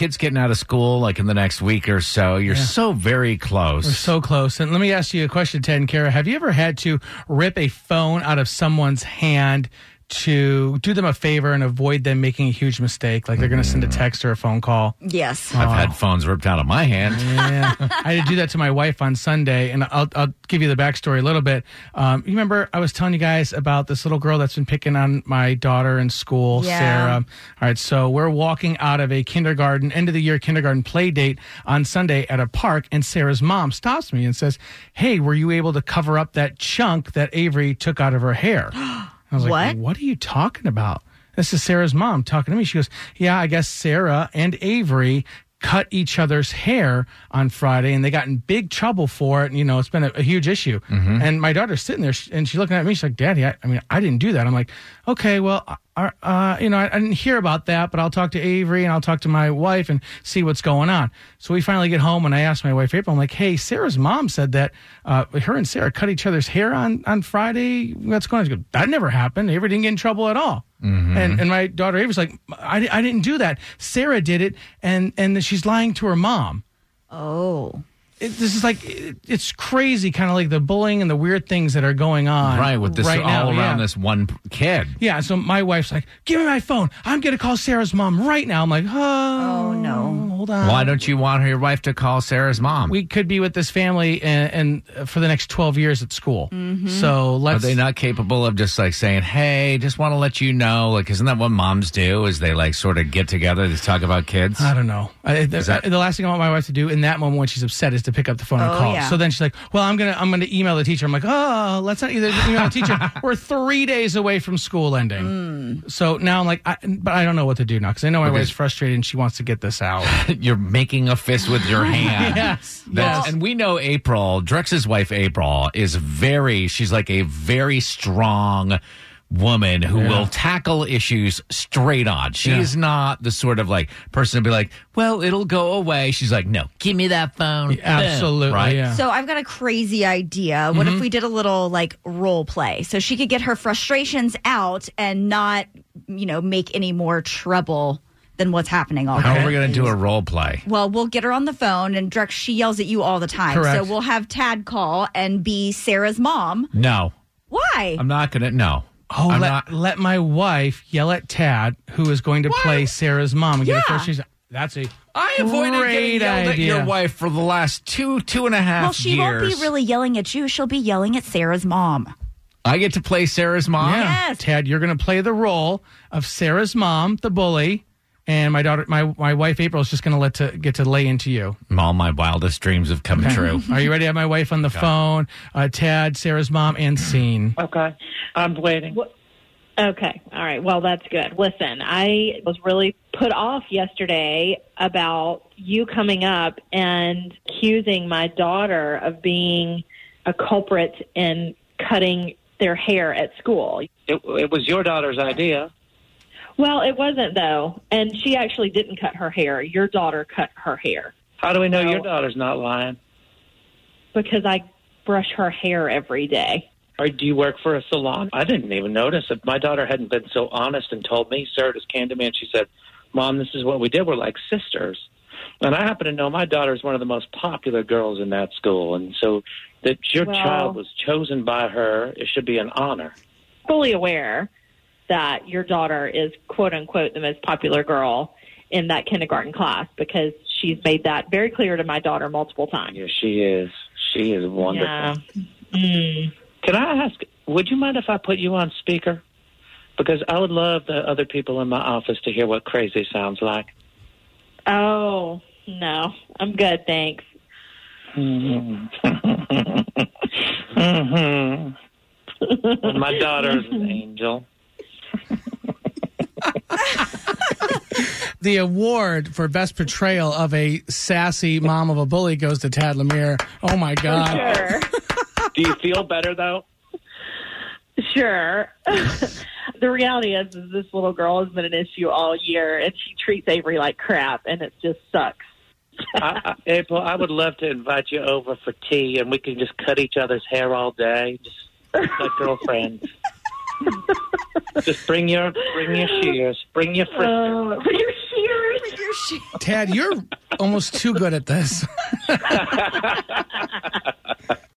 kids getting out of school like in the next week or so. You're so very close. We're so close. And let me ask you a question, Ted and Kara. Have you ever had to rip a phone out of someone's hand to do them a favor and avoid them making a huge mistake? Like they're going to send a text or a phone call. Yes. I've had phones ripped out of my hand. Yeah. I had to do that to my wife on Sunday, and I'll, I'll give you the backstory a little bit. Um, you remember I was telling you guys about this little girl that's been picking on my daughter in school, Yeah. Sarah. All right, so we're walking out of a kindergarten, end of the year kindergarten play date on Sunday at a park, and Sarah's mom stops me and says, Hey, were you able to cover up that chunk that Avery took out of her hair? I was like, What? What are you talking about? This is Sarah's mom talking to me. She goes, Yeah, I guess Sarah and Avery cut each other's hair on Friday and they got in big trouble for it. And, you know, it's been a, a huge issue. Mm-hmm. And my daughter's sitting there and she's looking at me. She's like, Daddy, I, I mean, I didn't do that. I'm like, okay, well, uh, uh, you know, I, I didn't hear about that, but I'll talk to Avery and I'll talk to my wife and see what's going on. So we finally get home and I asked my wife, April, I'm like, hey, Sarah's mom said that uh, her and Sarah cut each other's hair on, on Friday. What's going on? She goes, that never happened. Avery didn't get in trouble at all. And and my daughter Avery's like, I, I didn't do that. Sarah did it, and and she's lying to her mom. Oh. It, this is like it, it's crazy, kind of like the bullying and the weird things that are going on Right, with this right all now, around yeah. this one kid. Yeah, so my wife's like, "Give me my phone. I'm gonna call Sarah's mom right now." I'm like, "Oh, Oh, no. Hold on." Why don't you want your wife to call Sarah's mom? we could be with this family and, and for the next 12 years at school? Mm-hmm. So Are let's. they not capable of just like saying, "Hey, just want to let you know"? Like, isn't that what moms do? Is they like sort of get together to talk about kids? I don't know. I, the, that- the last thing I want my wife to do in that moment when she's upset is to pick up the phone and Oh, call. yeah. So then she's like, "Well, I'm gonna I'm gonna email the teacher." I'm like, "Oh, let's not either email the teacher. We're three days away from school ending." Mm. So now I'm like, I, but I don't know what to do now because I know my Because- wife's frustrated and she wants to get this out. You're making a fist with your hand. yes, That's, yes. and we know April, Drex's wife, April, is very, she's like a very strong woman who Yeah. will tackle issues straight on. She Yeah. is not the sort of like person to be like, well, it'll go away. She's like, no, give me that phone. Absolutely, Right? yeah. So I've got a crazy idea. What if mm-hmm. we did a little like role play so she could get her frustrations out and not, you know, make any more trouble than what's happening already? How are we going to do a role play? Well, we'll get her on the phone and Drex, she yells at you all the time. Correct. So we'll have Tad call and be Sarah's mom. No, Why? I'm not going to. No. Oh, I'm let, not. let my wife yell at Tad, who is going to play Sarah's mom, and get Yeah. her frustrations. That's a I avoided getting great yelled at your wife for the last two, two and a half well, she years. won't be really yelling at you. She'll be yelling at Sarah's mom. I get to play Sarah's mom. Yeah. Yes. Tad, you're going to play the role of Sarah's mom, the bully, and my daughter, my my wife April is just going to let to get to lay into you. All my wildest dreams have come true. Are you ready to have my wife on the phone? Uh, Tad, Sarah's mom, and scene. Okay. I'm waiting. Okay. All right. Well, that's good. Listen, I was really put off yesterday about you coming up and accusing my daughter of being a culprit in cutting their hair at school. It, it was your daughter's idea. Well, it wasn't though. And she actually didn't cut her hair. Your daughter cut her hair How do we know No. your daughter's not lying? because I brush her hair every day. Or do you work for a salon? I didn't even notice. If my daughter hadn't been so honest and told me, sir, as Candyman, she said, Mom, this is what we did. We're like sisters. And I happen to know my daughter is one of the most popular girls in that school. And so that your Well- child was chosen by her, it should be an honor. fully aware that your daughter is quote unquote the most popular girl in that kindergarten class because she's made that very clear to my daughter multiple times. Yes, she is. She is wonderful. Yeah. Mm. Can I ask, would you mind if I put you on speaker? Because I would love the other people in my office to hear what crazy sounds like. Oh, no. I'm good, thanks. hmm My daughter is an angel. The award for best portrayal of a sassy mom of a bully goes to Tad Lemire. Oh my God! Sure. Do you feel better though? sure. the reality is, is this little girl has been an issue all year and she treats Avery like crap and it just sucks. I, I, April, I would love to invite you over for tea, and we can just cut each other's hair all day, just like girlfriends. Just bring your bring your shears. Bring your friends. Oh, bring your shears. Bring your shears. Tad, you're almost too good at this.